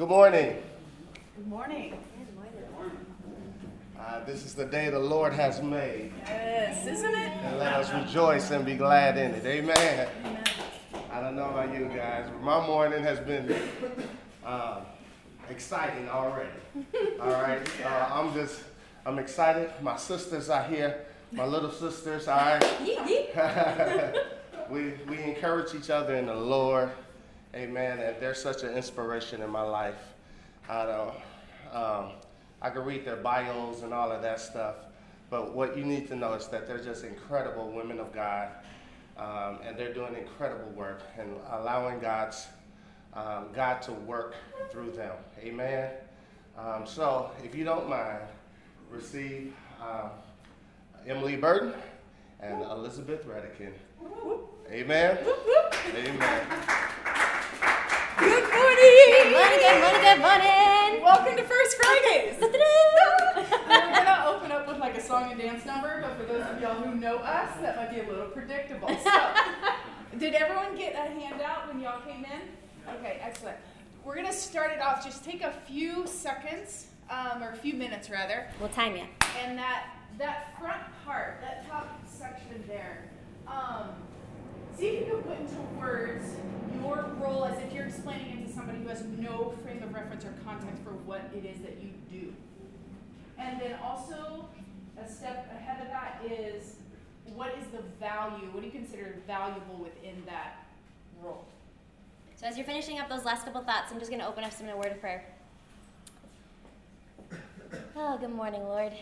Good morning. Good morning. Uh, this is the day the Lord has made, Yes, isn't it? and let us rejoice and be glad in it. Amen. I don't know about you guys, but my morning has been uh, exciting already. All right, uh, I'm just, I'm excited. My sisters are here, my little sisters. All right. we we encourage each other in the Lord. Amen. And they're such an inspiration in my life. I don't. Um, I can read their bios and all of that stuff, but what you need to know is that they're just incredible women of God, um, and they're doing incredible work and allowing God's um, God to work through them. Amen. Um, so, if you don't mind, receive uh, Emily Burton and Elizabeth Redican. Amen. Amen. Good morning. Good morning, good morning, good morning. Welcome to First Fridays. We're gonna open up with like a song and dance number, but for those of y'all who know us, that might be a little predictable. So, did everyone get a handout when y'all came in? Okay, excellent. We're gonna start it off. Just take a few seconds, um, or a few minutes rather, We'll time you. and that that front part, that top section there, um, see if you can put into words your role as if you're explaining it to somebody who has no frame of reference or context for what it is that you do. And then also, a step ahead of that is what is the value? What do you consider valuable within that role? So as you're finishing up those last couple thoughts, I'm just going to open up some in a word of prayer. Oh, good morning, Lord.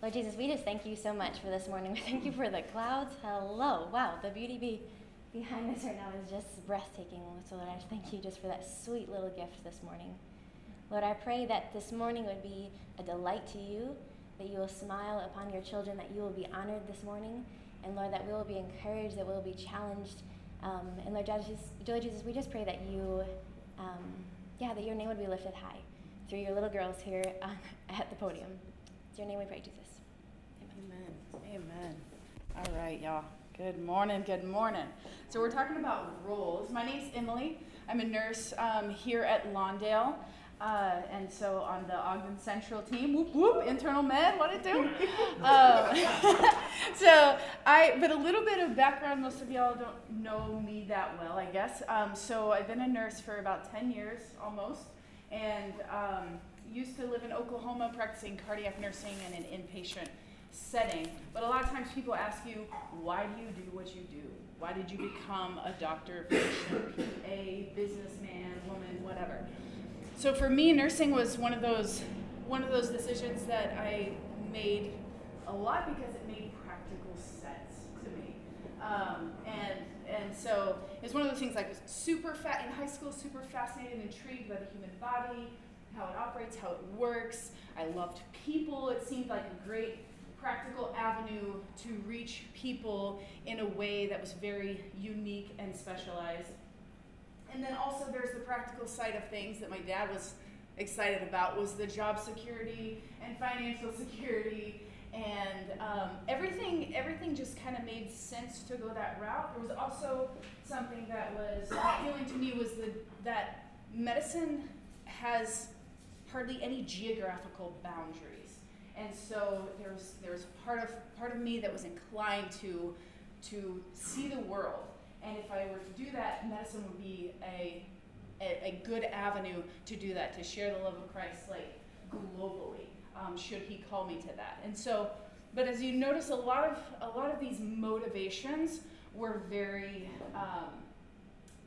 Lord Jesus, we just thank you so much for this morning. We thank you for the clouds. Hello. Wow, the beauty be behind us right now is just breathtaking. So, Lord, I thank you just for that sweet little gift this morning. Lord, I pray that this morning would be a delight to you, that you will smile upon your children, that you will be honored this morning, and Lord, that we will be encouraged, that we will be challenged. Um, and Lord Jesus, Lord Jesus, we just pray that you, um, yeah, that your name would be lifted high through your little girls here uh, at the podium. It's your name we pray, Jesus. Amen. All right, y'all. Good morning. Good morning. So we're talking about roles. My name's Emily. I'm a nurse um, here at Lawndale. Uh, and so on the Ogden Central team, whoop whoop, internal med, what it do? um, so I, but a little bit of background. Most of y'all don't know me that well, I guess. Um, so I've been a nurse for about 10 years almost, and um, used to live in Oklahoma practicing cardiac nursing in an inpatient setting. But a lot of times people ask you, why do you do what you do? Why did you become a doctor, physician, PA, businessman, woman, whatever? So for me, nursing was one of those one of those decisions that I made a lot because it made practical sense to me. Um, and and so it's one of those things like super fat in high school, super fascinated and intrigued by the human body, how it operates, how it works. I loved people. It seemed like a great practical avenue to reach people in a way that was very unique and specialized. And then also there's the practical side of things that my dad was excited about was the job security and financial security and um, everything everything just kind of made sense to go that route. There was also something that was appealing to me was the, that medicine has hardly any geographical boundaries. And so there was there was part of part of me that was inclined to to see the world. And if I were to do that, medicine would be a a, a good avenue to do that, to share the love of Christ like globally, um, should he call me to that. And so, but as you notice, a lot of a lot of these motivations were very um,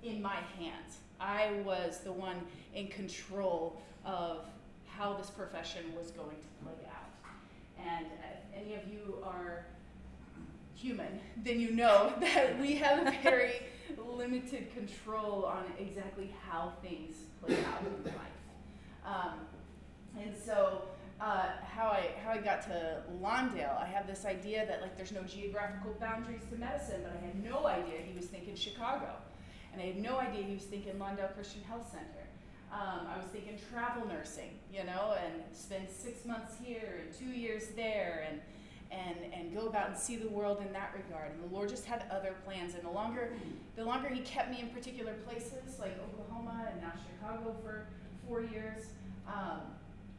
in my hands. I was the one in control of how this profession was going to play out. And if any of you are human, then you know that we have a very limited control on exactly how things play out in life. Um, and so, uh, how I how I got to Lawndale, I have this idea that like there's no geographical boundaries to medicine, but I had no idea he was thinking Chicago, and I had no idea he was thinking Lawndale Christian Health Center. Um, I was thinking travel nursing, you know, and spend six months here and two years there, and and and go about and see the world in that regard. And the Lord just had other plans. And the longer the longer He kept me in particular places like Oklahoma and now Chicago for four years, um,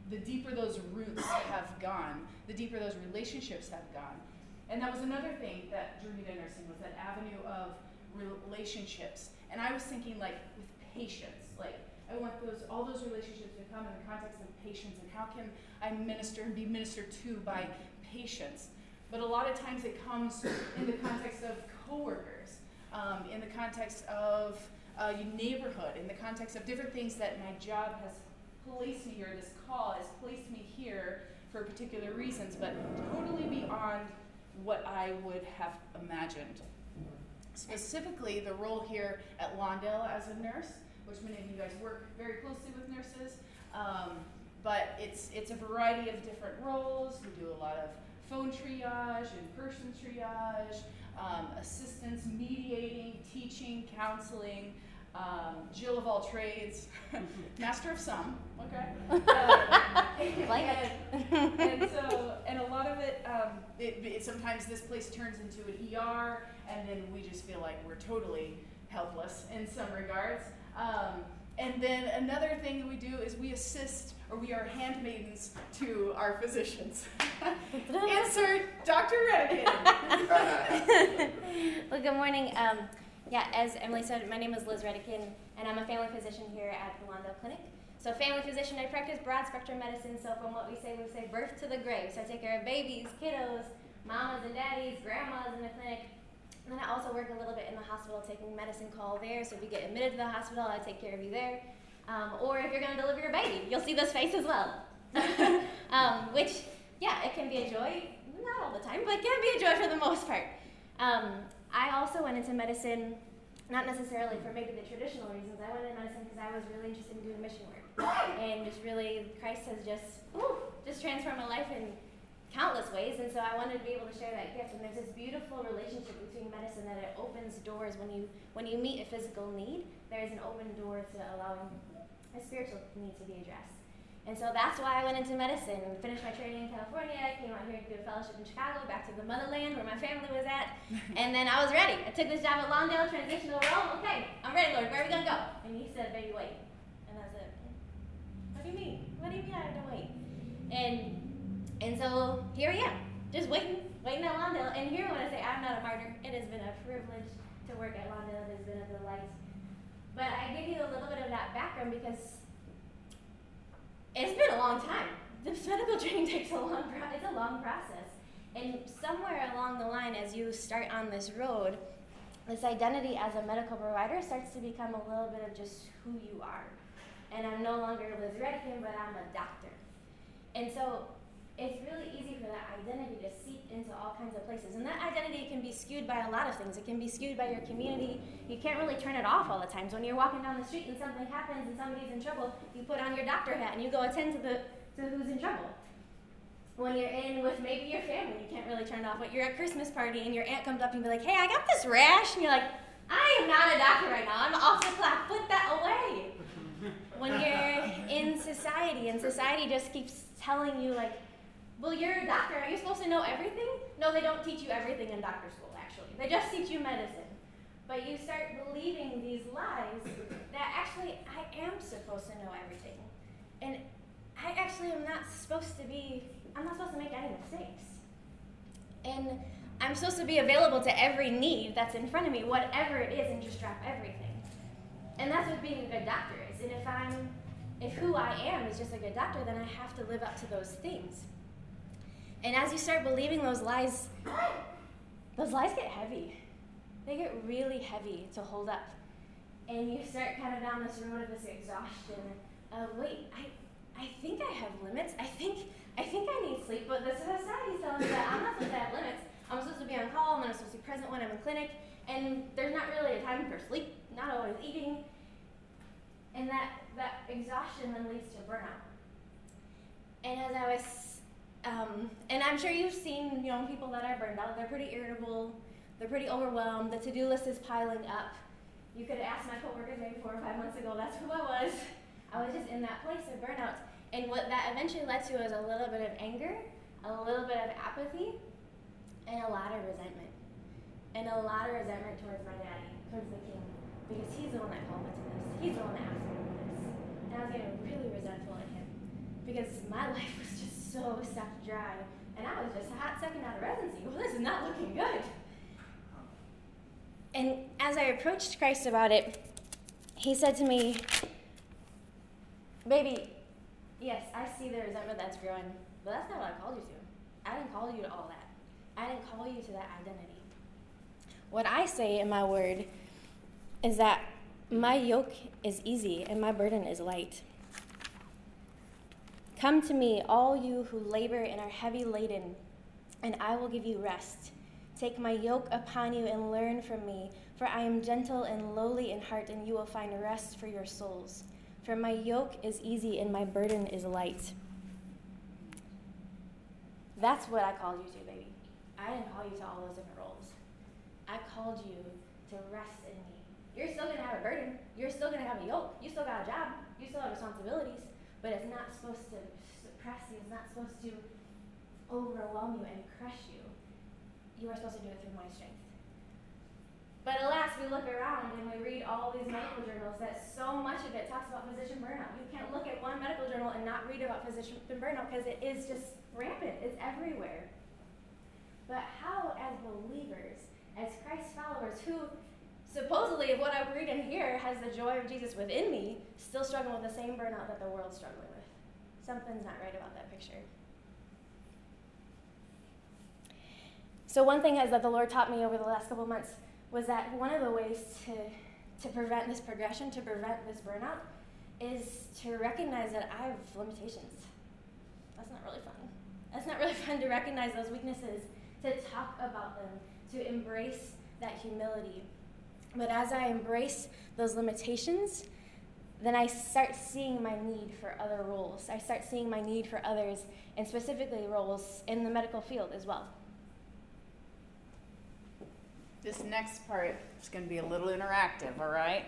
the deeper those roots have gone, the deeper those relationships have gone. And that was another thing that drew me to nursing was that avenue of relationships. And I was thinking like with patients, like I want those all those relationships to come in the context of patients and how can I minister and be ministered to by patients. But a lot of times it comes in the context of coworkers, um, in the context of uh, neighborhood, in the context of different things that my job has placed me here, this call has placed me here for particular reasons, but totally beyond what I would have imagined. Specifically, the role here at Lawndale as a nurse, which many of you guys work very closely with nurses, um, but it's, it's a variety of different roles. We do a lot of phone triage, in-person triage, um, assistance, mediating, teaching, counseling, um, Jill of all trades, master of some, okay? Uh, like and, and, so, and a lot of it, um, it, it, sometimes this place turns into an ER, and then we just feel like we're totally helpless in some regards. Um, and then another thing that we do is we assist or we are handmaidens to our physicians. Insert Dr. Redican. well, good morning. Um, yeah, as Emily said, my name is Liz Redican, and I'm a family physician here at the Lawndale Clinic. So, family physician, I practice broad spectrum medicine. So, from what we say, we say birth to the grave. So, I take care of babies, kiddos, mamas and daddies, grandmas in the clinic. And then I also work a little bit in the hospital taking medicine call there. So, if you get admitted to the hospital, I take care of you there. Um, or if you're going to deliver your baby, you'll see this face as well. um, which, yeah, it can be a joy, not all the time, but it can be a joy for the most part. Um, I also went into medicine, not necessarily for maybe the traditional reasons. I went into medicine because I was really interested in doing mission work. And just really, Christ has just, ooh, just transformed my life in countless ways. And so I wanted to be able to share that gift. And there's this beautiful relationship between medicine that it opens doors when you, when you meet a physical need. There is an open door to allowing a spiritual need to be addressed. And so that's why I went into medicine finished my training in California, came out here to do a fellowship in Chicago, back to the motherland where my family was at. and then I was ready. I took this job at Lawndale, transitional role. Okay, I'm ready, Lord. Where are we going to go? And he said, baby, wait. And I said, what do you mean? What do you mean I have to wait? And and so here I am, just waiting, waiting at Lawndale. And here I want to say, I'm not a martyr. It has been a privilege to work at Lawndale. It has been a delight. But I give you a little bit of that background because it's been a long time. This medical training takes a long pro- it's a long process. And somewhere along the line, as you start on this road, this identity as a medical provider starts to become a little bit of just who you are. And I'm no longer Liz Redican, but I'm a doctor. And so it's really easy for that identity to seep into all kinds of places. And that identity can be skewed by a lot of things. It can be skewed by your community. You can't really turn it off all the time. So when you're walking down the street and something happens and somebody's in trouble, you put on your doctor hat and you go attend to the to who's in trouble. When you're in with maybe your family, you can't really turn it off. But you're at Christmas party and your aunt comes up and be like, "Hey, I got this rash," and you're like, "I am not a doctor right now. I'm off the clock. Put that away." when you're in society and society just keeps telling you like well, you're a doctor. Are you supposed to know everything? No, they don't teach you everything in doctor school, actually. They just teach you medicine. But you start believing these lies that actually I am supposed to know everything. And I actually am not supposed to be, I'm not supposed to make any mistakes. And I'm supposed to be available to every need that's in front of me, whatever it is, and just drop everything. And that's what being a good doctor is. And if I'm, if who I am is just a good doctor, then I have to live up to those things. And as you start believing those lies, those lies get heavy. They get really heavy to hold up. And you start kind of down this road of this exhaustion of, wait, I, I think I have limits. I think I think I need sleep, but the society's telling me that I'm not supposed to have limits. I'm supposed to be on call I'm supposed to be present when I'm in clinic, and there's not really a time for sleep, not always eating. And that, that exhaustion then leads to burnout. And as I was um, and I'm sure you've seen you know people that are burned out. They're pretty irritable. They're pretty overwhelmed. The to-do list is piling up. You could ask my coworkers maybe four or five months ago. That's who I was. I was just in that place of burnout. And what that eventually led to was a little bit of anger, a little bit of apathy, and a lot of resentment. And a lot of resentment towards my daddy, towards the king, because he's the one that called me to this. He's the one that asked me to this. And I was getting really resentful at him because my life was just so sucked dry. And I was just a hot second out of residency. Well, this is not looking good. And as I approached Christ about it, he said to me, Baby, yes, I see the resentment that's growing, but that's not what I called you to. I didn't call you to all that. I didn't call you to that identity. What I say in my word is that my yoke is easy and my burden is light. Come to me, all you who labor and are heavy laden, and I will give you rest. Take my yoke upon you and learn from me, for I am gentle and lowly in heart, and you will find rest for your souls. For my yoke is easy and my burden is light. That's what I called you to, baby. I didn't call you to all those different roles. I called you to rest in me. You're still to have a burden. You're still to have a yoke. You still got a job. You still have responsibilities. But it's not supposed to suppress you. It's not supposed to overwhelm you and crush you you are supposed to do it through my strength. But alas, we look around and we read all these medical journals that so much of it talks about physician burnout. You can't look at one medical journal and not read about physician burnout because it is just rampant. It's everywhere. But how, as believers, as Christ followers, who supposedly, if what I'm reading here has the joy of Jesus within me, still struggling with the same burnout that the world's struggling with? Something's not right about that picture. So, one thing is that the Lord taught me over the last couple months was that one of the ways to, to prevent this progression, to prevent this burnout, is to recognize that I have limitations. That's not really fun. That's not really fun to recognize those weaknesses, to talk about them, to embrace that humility. But as I embrace those limitations, then I start seeing my need for other roles. I start seeing my need for others, and specifically roles in the medical field as well. This next part is going to be a little interactive, all right?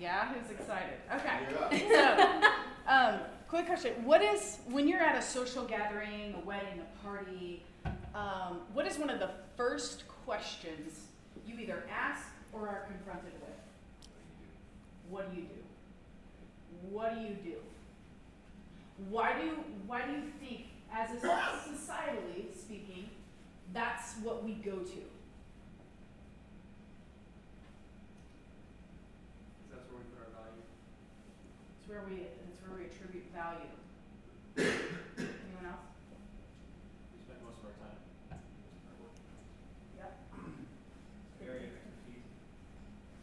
Yeah, who's excited? Okay. So, um, quick question: What is when you're at a social gathering, a wedding, a party? Um, what is one of the first questions you either ask or are confronted with? What do you do? What do you do? Why do you, why do you think, as a societally speaking, that's what we go to? Because that's where we put our value. It's where we, it's where we attribute value. Anyone else? We spend most of our time our work. Yep. Area of expertise.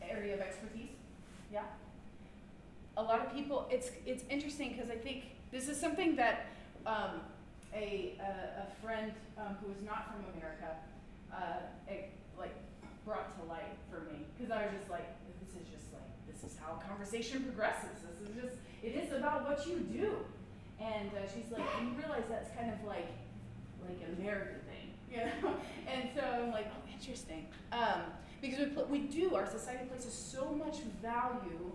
Area of expertise, yeah. A lot of people, it's, it's interesting because I think this is something that um, a, a, a friend um, who is not from America uh, it, like brought to light for me because I was just like, this is just like, this is how conversation progresses. This is just it is about what you do. And uh, she's like, you realize that's kind of like like an American thing, you know? and so I'm like, oh, interesting. Um, because we, put, we do, our society places so much value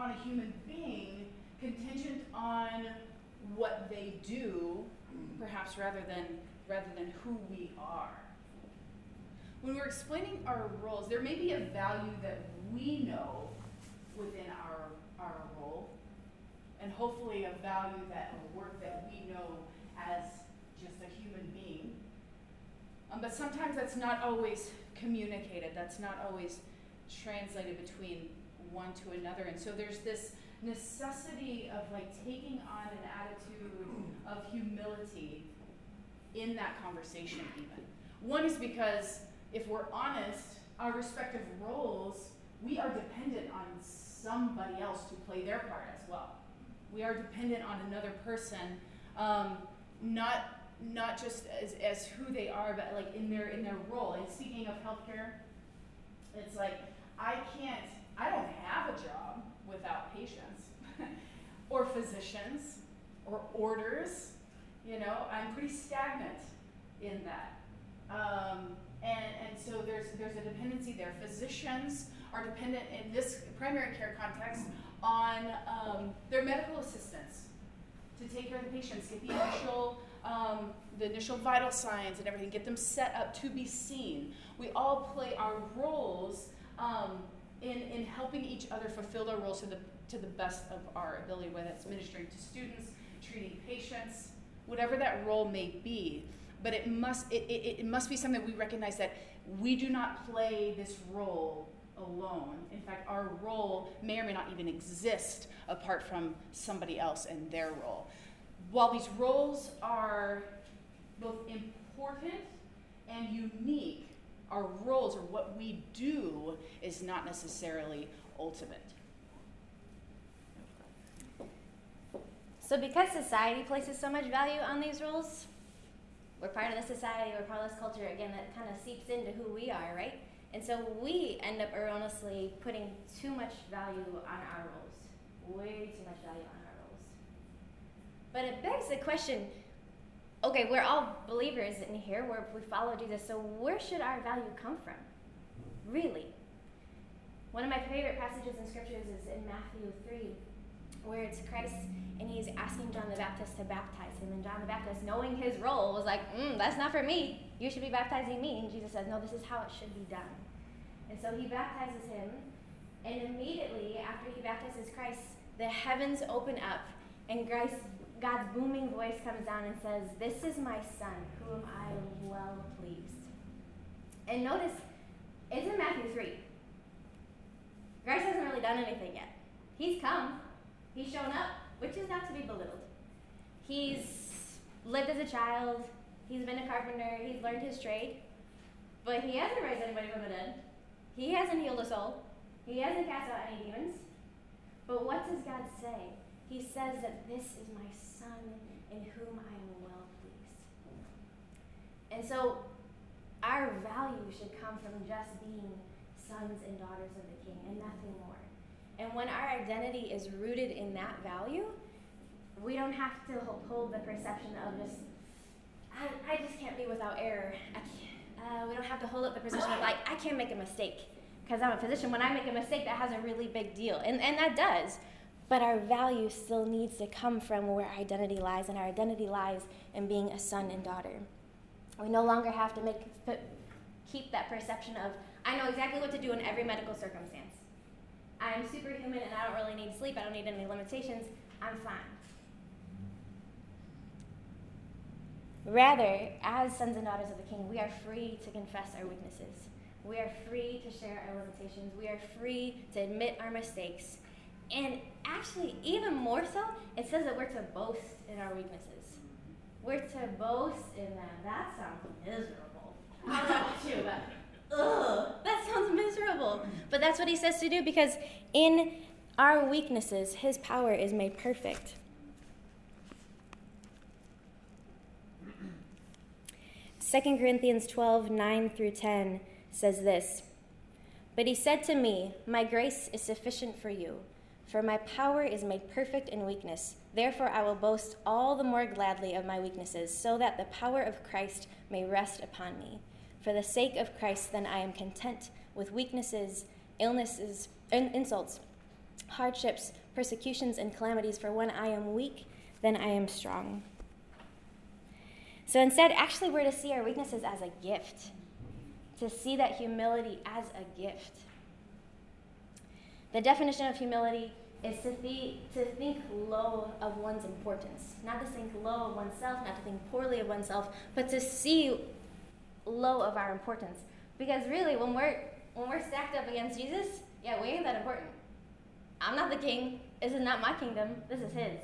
on a human being contingent on what they do, perhaps rather than rather than who we are. When we're explaining our roles, there may be a value that we know within our our role, and hopefully a value that a work that we know as just a human being. Um, but sometimes that's not always communicated. That's not always translated between one to another. And so there's this necessity of like taking on an attitude of humility in that conversation even. One is because if we're honest, our respective roles, we are dependent on somebody else to play their part as well. We are dependent on another person, um, not not just as, as who they are, but like in their in their role. And speaking of healthcare, it's like I can't, I don't have a job without patients or physicians or orders. You know, I'm pretty stagnant in that. Um, and, and so there's there's a dependency there. Physicians are dependent in this primary care context on um, their medical assistants to take care of the patients, get the initial, um, the initial vital signs and everything, get them set up to be seen. We all play our roles um, in, in helping each other fulfill their roles to the, to the best of our ability, whether it's ministering to students, treating patients, whatever that role may be. But it must, it, it, it must be something we recognize that we do not play this role alone. In fact, our role may or may not even exist apart from somebody else and their role. While these roles are both important and unique, our roles or what we do is not necessarily ultimate. So, because society places so much value on these roles, we're part of the society, we're part of this culture, again, that kind of seeps into who we are, right? And so we end up erroneously putting too much value on our roles, way too much value on our roles. But it begs the question okay, we're all believers in here, where we follow Jesus, so where should our value come from? Really? One of my favorite passages in scriptures is in Matthew 3, where it's Christ and he's asking John the Baptist to baptize him. And John the Baptist, knowing his role, was like, mm, That's not for me. You should be baptizing me. And Jesus says, No, this is how it should be done. And so he baptizes him. And immediately after he baptizes Christ, the heavens open up, and Christ, God's booming voice comes down and says, This is my son, whom I am well pleased. And notice, it's in Matthew 3. Christ hasn't really done anything yet. He's come, he's shown up, which is not to be belittled. He's lived as a child, he's been a carpenter, he's learned his trade, but he hasn't raised anybody from the dead. He hasn't healed a soul, he hasn't cast out any demons. But what does God say? He says that this is my son in whom I am well pleased. And so our value should come from just being sons and daughters of the king and nothing more. And when our identity is rooted in that value, we don't have to hold the perception of just, I, I just can't be without error. Uh, we don't have to hold up the perception of, like, I can't make a mistake because I'm a physician. When I make a mistake, that has a really big deal. And, and that does. But our value still needs to come from where our identity lies, and our identity lies in being a son and daughter. We no longer have to make, put, keep that perception of, I know exactly what to do in every medical circumstance. I'm superhuman and I don't really need sleep, I don't need any limitations, I'm fine. Rather, as sons and daughters of the King, we are free to confess our weaknesses. We are free to share our limitations. We are free to admit our mistakes. And actually, even more so, it says that we're to boast in our weaknesses. We're to boast in them. That sounds miserable. I don't know about you, but ugh, that sounds miserable. But that's what he says to do because in our weaknesses, his power is made perfect. Second Corinthians 12, 9 through 10 says this But he said to me, My grace is sufficient for you, for my power is made perfect in weakness. Therefore, I will boast all the more gladly of my weaknesses, so that the power of Christ may rest upon me. For the sake of Christ, then I am content with weaknesses, illnesses, insults, hardships, persecutions, and calamities. For when I am weak, then I am strong. So instead, actually, we're to see our weaknesses as a gift, to see that humility as a gift. The definition of humility is to, th- to think low of one's importance, not to think low of oneself, not to think poorly of oneself, but to see low of our importance. Because really, when we're when we're stacked up against Jesus, yeah, we ain't that important. I'm not the king. This is not my kingdom. This is his.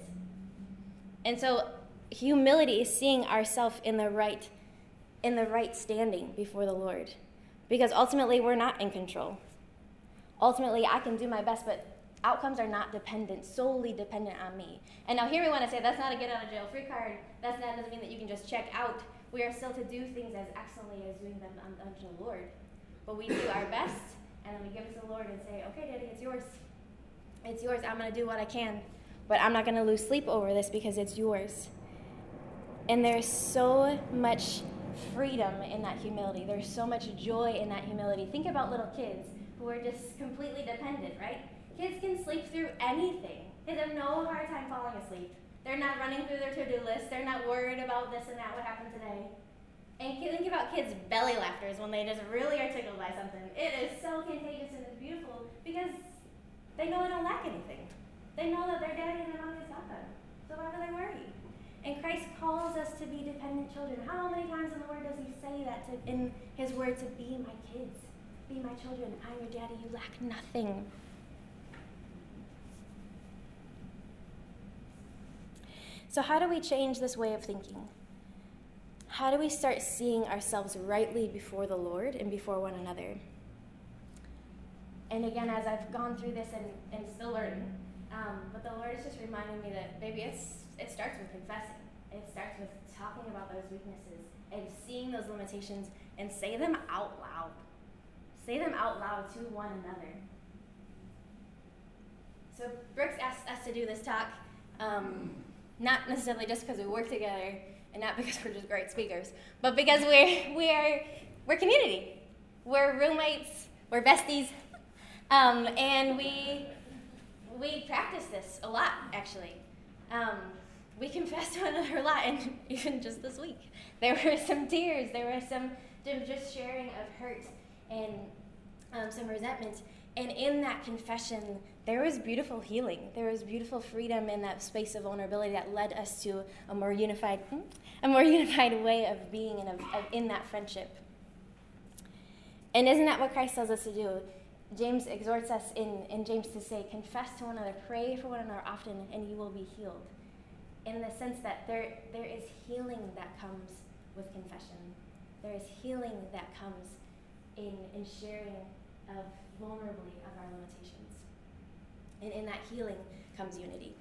And so humility is seeing ourselves in the right in the right standing before the Lord. Because ultimately we're not in control. Ultimately I can do my best, but outcomes are not dependent, solely dependent on me. And now here we want to say that's not a get out of jail free card. That's not doesn't mean that you can just check out we are still to do things as excellently as doing them unto the Lord. But we do our best, and then we give it to the Lord and say, okay, Daddy, it's yours. It's yours. I'm going to do what I can. But I'm not going to lose sleep over this because it's yours. And there's so much freedom in that humility. There's so much joy in that humility. Think about little kids who are just completely dependent, right? Kids can sleep through anything. Kids have no hard time falling asleep. They're not running through their to-do list. They're not worried about this and that, what happened today. And think about kids' belly laughters when they just really are tickled by something. It is so contagious and it's beautiful because they know they don't lack anything. They know that their daddy and their mommy has got them. So why do they worry? And Christ calls us to be dependent children. How many times in the Word does He say that to, in His Word to be my kids, be my children? I'm your daddy, you lack nothing. So, how do we change this way of thinking? How do we start seeing ourselves rightly before the Lord and before one another? And again, as I've gone through this and, and still learning, um, but the Lord is just reminding me that, baby, it's, it starts with confessing. It starts with talking about those weaknesses and seeing those limitations and say them out loud. Say them out loud to one another. So Brooks asked us to do this talk, um, not necessarily just because we work together and not because we're just great speakers, but because we're we're we're community. We're roommates. We're besties, um, and we we practice this a lot actually. Um, we confess to one another a lot, and even just this week, there were some tears. There were some just sharing of hurt and um, some resentment. And in that confession, there was beautiful healing. There was beautiful freedom in that space of vulnerability that led us to a more unified, hmm, a more unified way of being in, a, of, in that friendship. And isn't that what Christ tells us to do? James exhorts us in, in James to say, confess to one another, pray for one another often, and you will be healed. In the sense that there, there is healing that comes with confession. There is healing that comes in, in sharing of vulnerably of our limitations. And in that healing comes unity.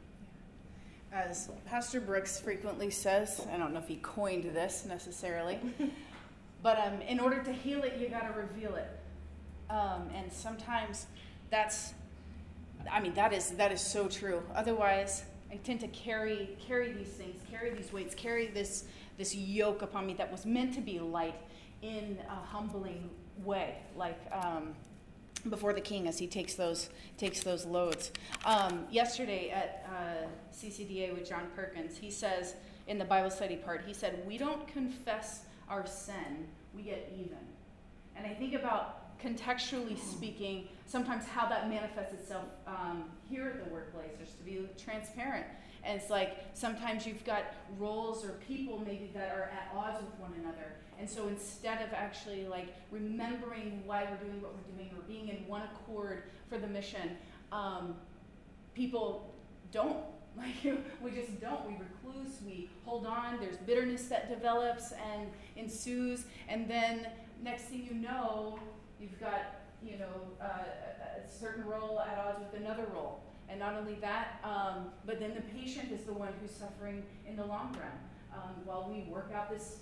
As Pastor Brooks frequently says, I don't know if he coined this necessarily, but um, in order to heal it, you got to reveal it. Um, and sometimes that's, I mean, that is that is so true. Otherwise, I tend to carry carry these things, carry these weights, carry this this yoke upon me that was meant to be light in a humbling way, like um, before the king as he takes those takes those loads. Um, yesterday at uh, CCDA with John Perkins, he says in the Bible study part, he said, "We don't confess our sin; we get even." And I think about contextually speaking, sometimes how that manifests itself um, here at the workplace, just to be transparent. And it's like sometimes you've got roles or people maybe that are at odds with one another. And so instead of actually like remembering why we're doing what we're doing or being in one accord for the mission, um, people don't. Like we just don't. We recluse. We hold on. There's bitterness that develops and ensues, and then next thing you know, You've got, you know, uh, a, a, certain role at odds with another role. And not only that, um, but then the patient is the one who's suffering in the long run um, while we work out this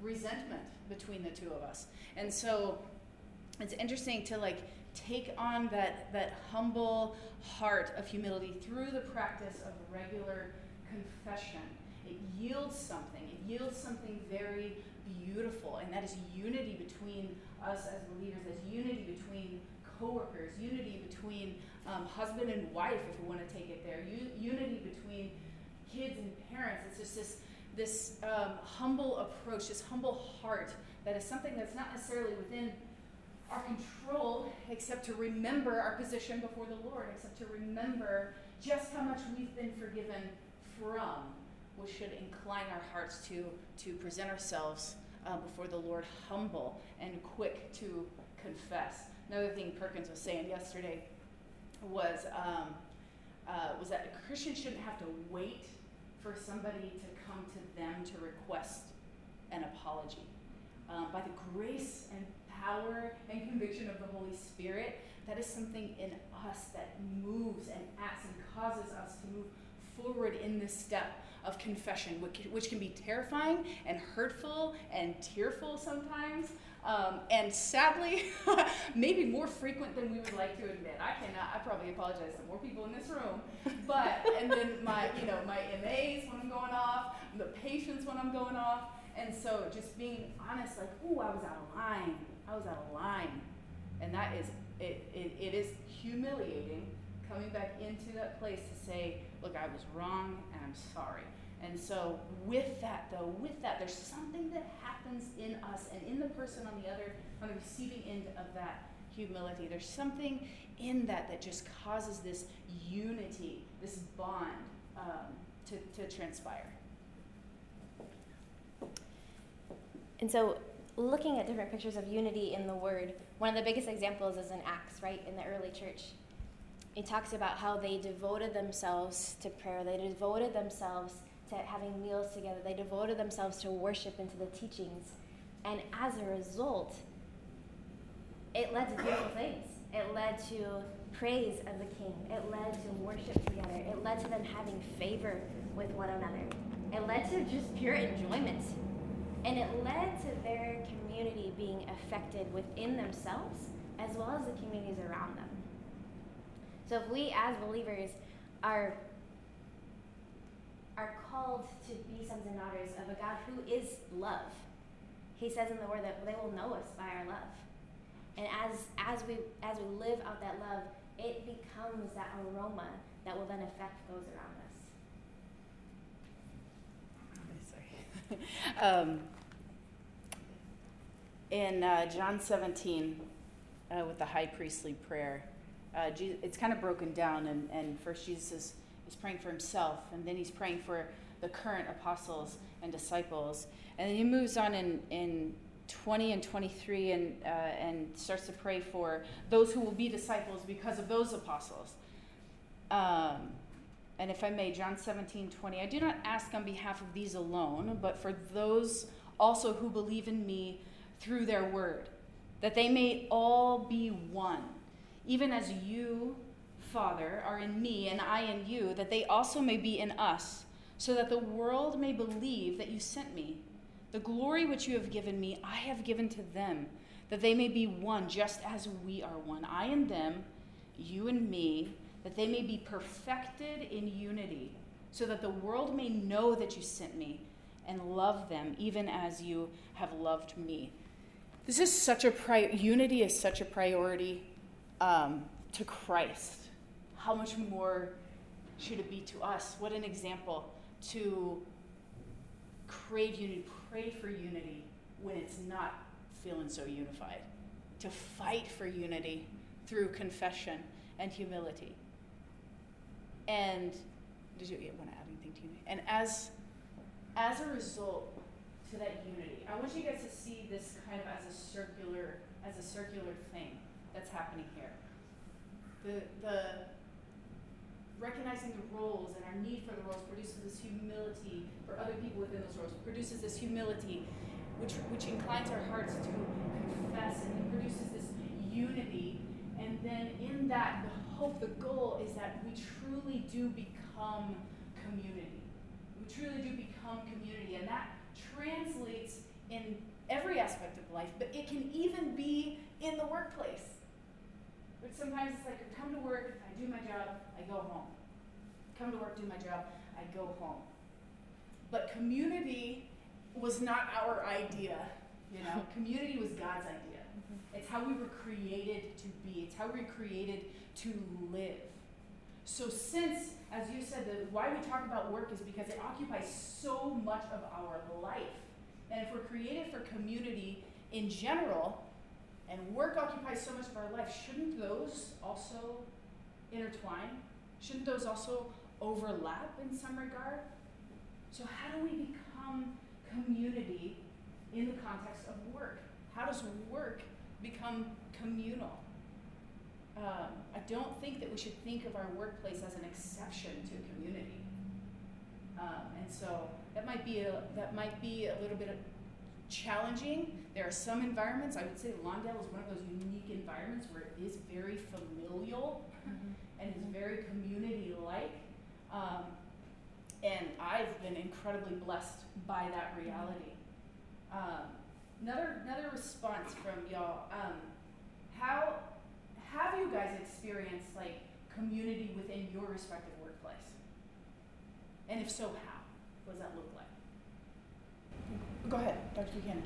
resentment between the two of us. And so it's interesting to like take on that, that humble heart of humility through the practice of regular confession. It yields something. It yields something very beautiful, and that is unity between us as believers, as unity between coworkers, unity between um, husband and wife, if we want to take it there, U- unity between kids and parents. It's just this this um, humble approach, this humble heart that is something that's not necessarily within our control, except to remember our position before the Lord, except to remember just how much we've been forgiven from, which should incline our hearts to to present ourselves uh, before the Lord humble and quick to confess. Another thing Perkins was saying yesterday was um, uh, was that a Christian shouldn't have to wait for somebody to come to them to request an apology. Um, by the grace and power and conviction of the Holy Spirit, that is something in us that moves and acts and causes us to move forward in this step of confession, which, which can be terrifying and hurtful and tearful sometimes. Um, and sadly, maybe more frequent than we would like to admit. I cannot. I probably apologize to more people in this room, but and then my, you know, my MAs when I'm going off, the patients when I'm going off, and so just being honest, like, ooh, I was out of line. I was out of line, and that is it. It, it is humiliating coming back into that place to say, look, I was wrong and I'm sorry. And so, with that, though, with that, there's something that happens in us and in the person on the other, on the receiving end of that humility. There's something in that that just causes this unity, this bond um, to, to transpire. And so, looking at different pictures of unity in the Word, one of the biggest examples is in Acts, right, in the early church. It talks about how they devoted themselves to prayer, they devoted themselves to having meals together, they devoted themselves to worship and to the teachings. And as a result, it led to beautiful things. It led to praise of the King. It led to worship together. It led to them having favor with one another. It led to just pure enjoyment. And it led to their community being affected within themselves as well as the communities around them. So if we as believers are called to be sons and daughters of a God who is love. He says in the word that they will know us by our love. And as as we as we live out that love, it becomes that aroma that will then affect those around us. um, in uh, John 17, uh, with the high priestly prayer, uh, Jesus, it's kind of broken down, and, and first Jesus is, is praying for himself, and then he's praying for the current apostles and disciples. And then he moves on in, in 20 and 23 and, uh, and starts to pray for those who will be disciples because of those apostles. Um, and if I may, John 17, 20, I do not ask on behalf of these alone, but for those also who believe in me through their word, that they may all be one, even as you, Father, are in me and I in you, that they also may be in us, so that the world may believe that you sent me. The glory which you have given me, I have given to them, that they may be one, just as we are one. I and them, you and me, that they may be perfected in unity, so that the world may know that you sent me and love them, even as you have loved me. This is such a unity is such a priority um, to Christ. How much more should it be to us? What an example to crave unity, pray for unity when it's not feeling so unified, to fight for unity through confession and humility. And did you want to add anything to me? And as as a result to that unity, I want you guys to see this kind of as a circular as a circular thing that's happening here. The the recognizing the roles and our need for the roles produces this humility for other people within those roles, produces this humility, which, which inclines our hearts to confess, and then produces this unity. And then in that, the hope, the goal is that we truly do become community. We truly do become community, and that translates in every aspect of life, but it can even be in the workplace. But sometimes it's like, I come to work, I do my job, I go home. Come to work, do my job, I go home. But community was not our idea, you know. community was God's idea. Mm-hmm. It's how we were created to be. It's how we were created to live. So since, as you said, the, why we talk about work is because it occupies so much of our life. And if we're created for community in general, and work occupies so much of our life, shouldn't those also intertwine? Shouldn't those also overlap in some regard? So, how do we become community in the context of work? How does work become communal? Um, I don't think that we should think of our workplace as an exception to community. Um, and so that might be a, that might be a little bit of challenging. There are some environments, I would say Lawndale is one of those unique environments where it is very familial mm-hmm. and is very community like. Um, and I've been incredibly blessed by that reality. Um, another, another response from y'all um, how have you guys experienced like community within your respective workplace? And if so, how? What does that look like? Go ahead, Dr. Buchanan.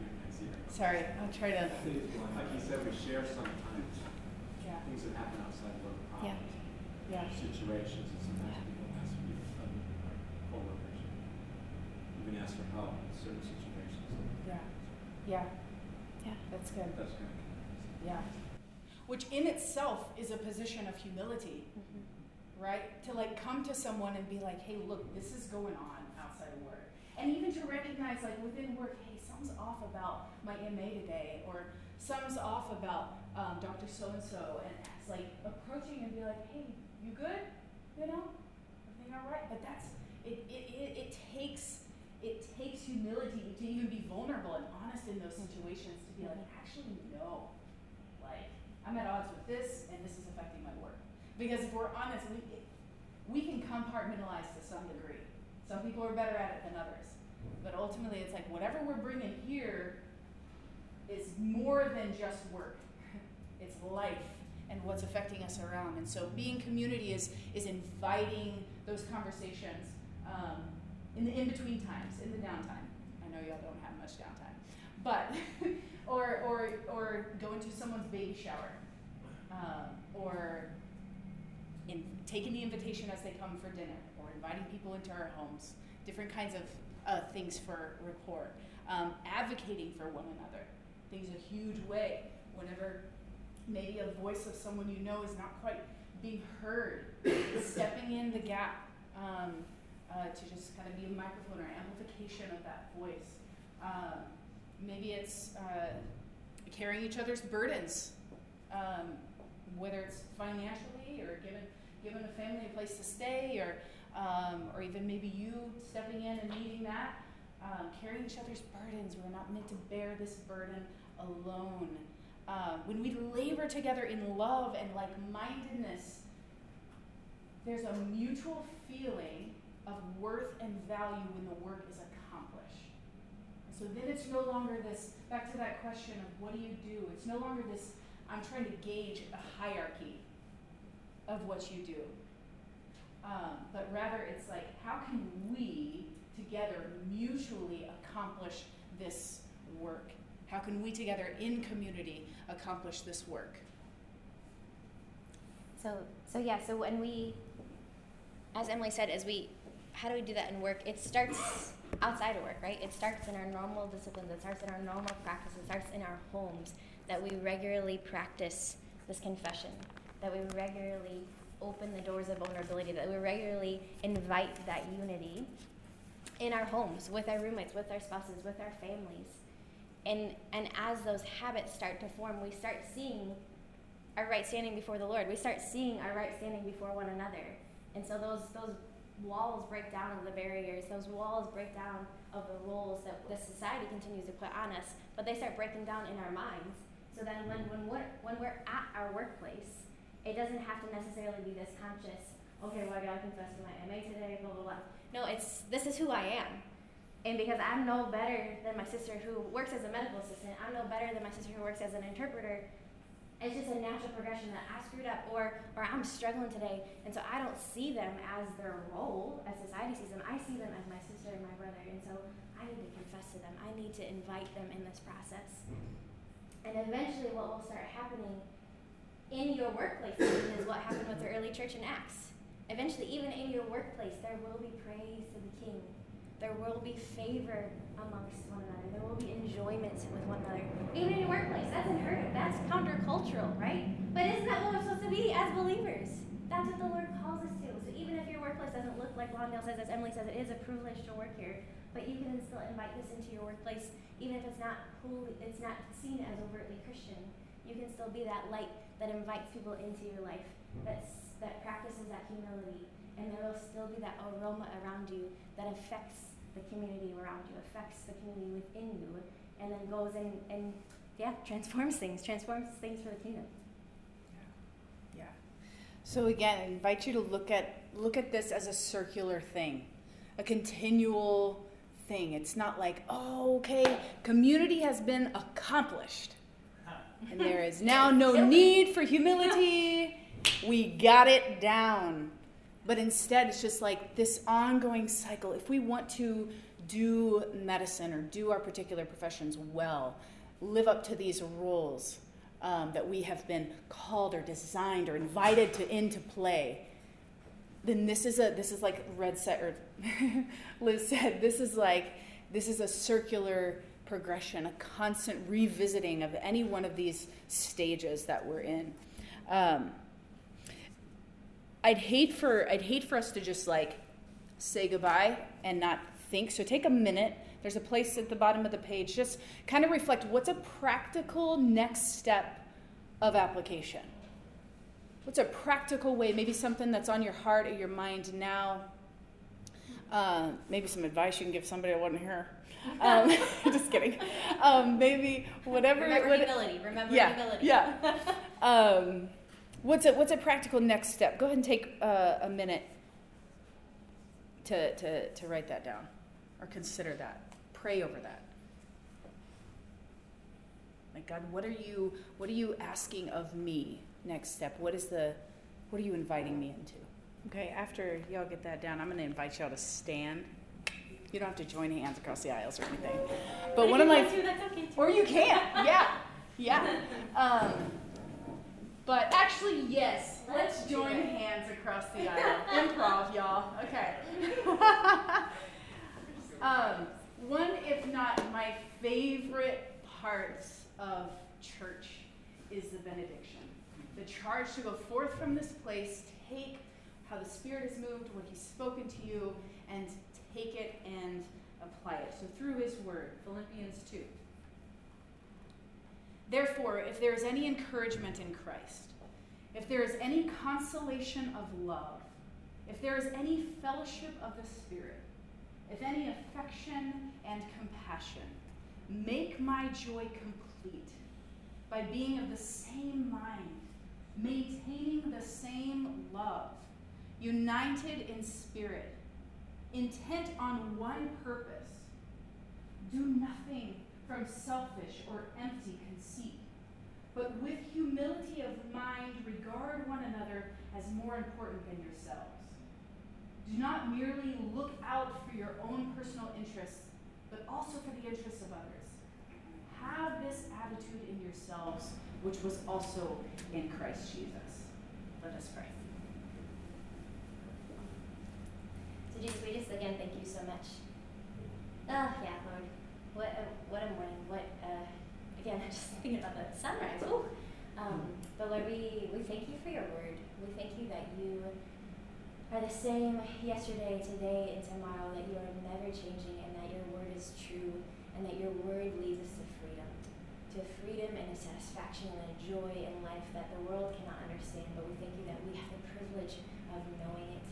Sorry, I'll try to. Like you said, we share sometimes yeah. things that happen outside of work problems, yeah. Yeah. situations, and sometimes yeah. people ask for from our coworkers, even ask for help in certain situations. Yeah, yeah, yeah. That's good. That's good. Yeah. Which in itself is a position of humility, mm-hmm. right? To like come to someone and be like, "Hey, look, this is going on outside of work." And even to recognize, like within work, hey, something's off about my MA today, or something's off about um, Dr. So and so, and it's like approaching and be like, hey, you good? You know, everything all right? But that's it. It, it, it takes it takes humility to even be vulnerable and honest in those situations to be like, actually, no, like I'm at odds with this, and this is affecting my work. Because if we're honest, we we can compartmentalize to some degree. Some people are better at it than others. But ultimately, it's like whatever we're bringing here is more than just work. it's life and what's affecting us around. And so, being community is is inviting those conversations um, in the in between times, in the downtime. I know y'all don't have much downtime, but or or or going to someone's baby shower, um, or in taking the invitation as they come for dinner, inviting people into our homes. Different kinds of uh, things for rapport. Um, advocating for one another. I think is a huge way. Whenever maybe a voice of someone you know is not quite being heard, stepping in the gap um, uh, to just kind of be a microphone or amplification of that voice. Um, maybe it's uh, carrying each other's burdens, um, whether it's financially or giving giving a family a place to stay, or um, or even maybe you stepping in and needing that. Um, carrying each other's burdens. We're not meant to bear this burden alone. Um, when we labor together in love and like mindedness, there's a mutual feeling of worth and value when the work is accomplished. And so then it's no longer this, back to that question of what do you do? It's no longer this, I'm trying to gauge a hierarchy of what you do. Um, but rather, it's like, how can we together mutually accomplish this work? How can we together in community accomplish this work? So, so yeah, so when we, as Emily said, as we, how do we do that in work? It starts outside of work, right? It starts in our normal disciplines, it starts in our normal practice, it starts in our homes, that we regularly practice this confession, that we regularly open the doors of vulnerability, that we regularly invite that unity in our homes, with our roommates, with our spouses, with our families. And, and as those habits start to form, we start seeing our right standing before the Lord. We start seeing our right standing before one another. And so those, those walls break down of the barriers, those walls break down of the roles that the society continues to put on us, but they start breaking down in our minds. So then when, when, we're, when we're at our workplace, it doesn't have to necessarily be this conscious, okay, well, I gotta confess to my MA today, blah, blah, blah. No, it's this is who I am. And because I'm no better than my sister who works as a medical assistant, I'm no better than my sister who works as an interpreter. It's just a natural progression that I screwed up or or I'm struggling today. And so I don't see them as their role as society sees them. I see them as my sister and my brother. And so I need to confess to them. I need to invite them in this process. Mm-hmm. And eventually what will start happening in your workplace is what happened with the early church in Acts. Eventually, even in your workplace, there will be praise to the King. There will be favor amongst one another. There will be enjoyment with one another. Even in your workplace, that's unheard of. That's countercultural, right? But isn't that what we're supposed to be as believers? That's what the Lord calls us to. So even if your workplace doesn't look like Lawndale says, as Emily says, it is a privilege to work here. But you can still invite this into your workplace, even if it's not wholly, it's not seen as overtly Christian. You can still be that light that invites people into your life, that's, that practices that humility, and there will still be that aroma around you that affects the community around you, affects the community within you, and then goes and, and yeah, transforms things, transforms things for the kingdom. Yeah. So again, I invite you to look at look at this as a circular thing, a continual thing. It's not like, oh, okay, community has been accomplished and there is now no need for humility. We got it down. But instead, it's just like this ongoing cycle. If we want to do medicine or do our particular professions well, live up to these rules um, that we have been called or designed or invited to into play, then this is a this is like Red said or Liz said. This is like this is a circular progression, a constant revisiting of any one of these stages that we're in. Um, I'd hate for I'd hate for us to just like say goodbye and not think. So take a minute. There's a place at the bottom of the page. Just kind of reflect what's a practical next step of application? What's a practical way? Maybe something that's on your heart or your mind now. Uh, maybe some advice you can give somebody I wasn't here. Um, just kidding. Um, maybe whatever. Remember what, humility. Remember yeah, humility. Yeah. um, what's a what's a practical next step? Go ahead and take uh, a minute to, to to write that down, or consider that. Pray over that. Like God, what are you what are you asking of me? Next step. What is the what are you inviting me into? Okay. After y'all get that down, I'm going to invite y'all to stand. You don't have to join hands across the aisles or anything. But one of my Too, that's okay too. or you can, yeah, yeah. Um, but actually, yes, let's join hands across the aisle. Improv, y'all. Okay. um, one, if not my favorite parts of church, is the benediction. The charge to go forth from this place, take how the Spirit has moved, what He's spoken to you, and take it and apply it. So through His Word, Philippians 2. Therefore, if there is any encouragement in Christ, if there is any consolation of love, if there is any fellowship of the Spirit, if any affection and compassion, make my joy complete by being of the same mind, maintaining the same love, united in spirit, intent on one purpose. Do nothing from selfish or empty conceit, but with humility of mind regard one another as more important than yourselves. Do not merely look out for your own personal interests, but also for the interests of others. Have this attitude in yourselves, which was also in Christ Jesus. Let us pray. So Again thank you so much. Oh yeah, Lord, what a, what a morning. What uh, again? I'm just thinking about the sunrise. Ooh. Um, but Lord, we we thank you for your word. We thank you that you are the same yesterday, today, and tomorrow. That you are never changing, and that your word is true, and that your word leads us to freedom, to freedom and a satisfaction and a joy in life that the world cannot understand. But we thank you that we have the privilege of knowing it.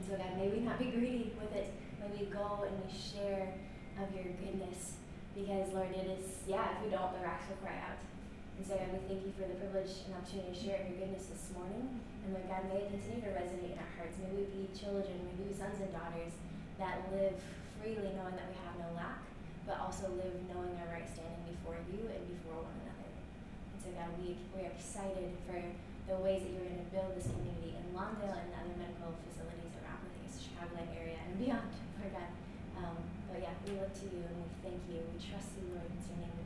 And so, God, may we not be greedy with it. May we go and we share of your goodness. Because, Lord, it is, yeah, if we don't, the rocks will cry out. And so, God, we thank you for the privilege and opportunity to share of your goodness this morning. And, Lord God, may it continue to resonate in our hearts. May we be children, may we be sons and daughters that live freely knowing that we have no lack, but also live knowing our right standing before you and before one another. And so, God, we, we are excited for the ways that you're going to build this community in Lawndale and other medical facilities area and beyond, Lord God. Um, but yeah, we look to you and we thank you. We trust you, Lord. In your name.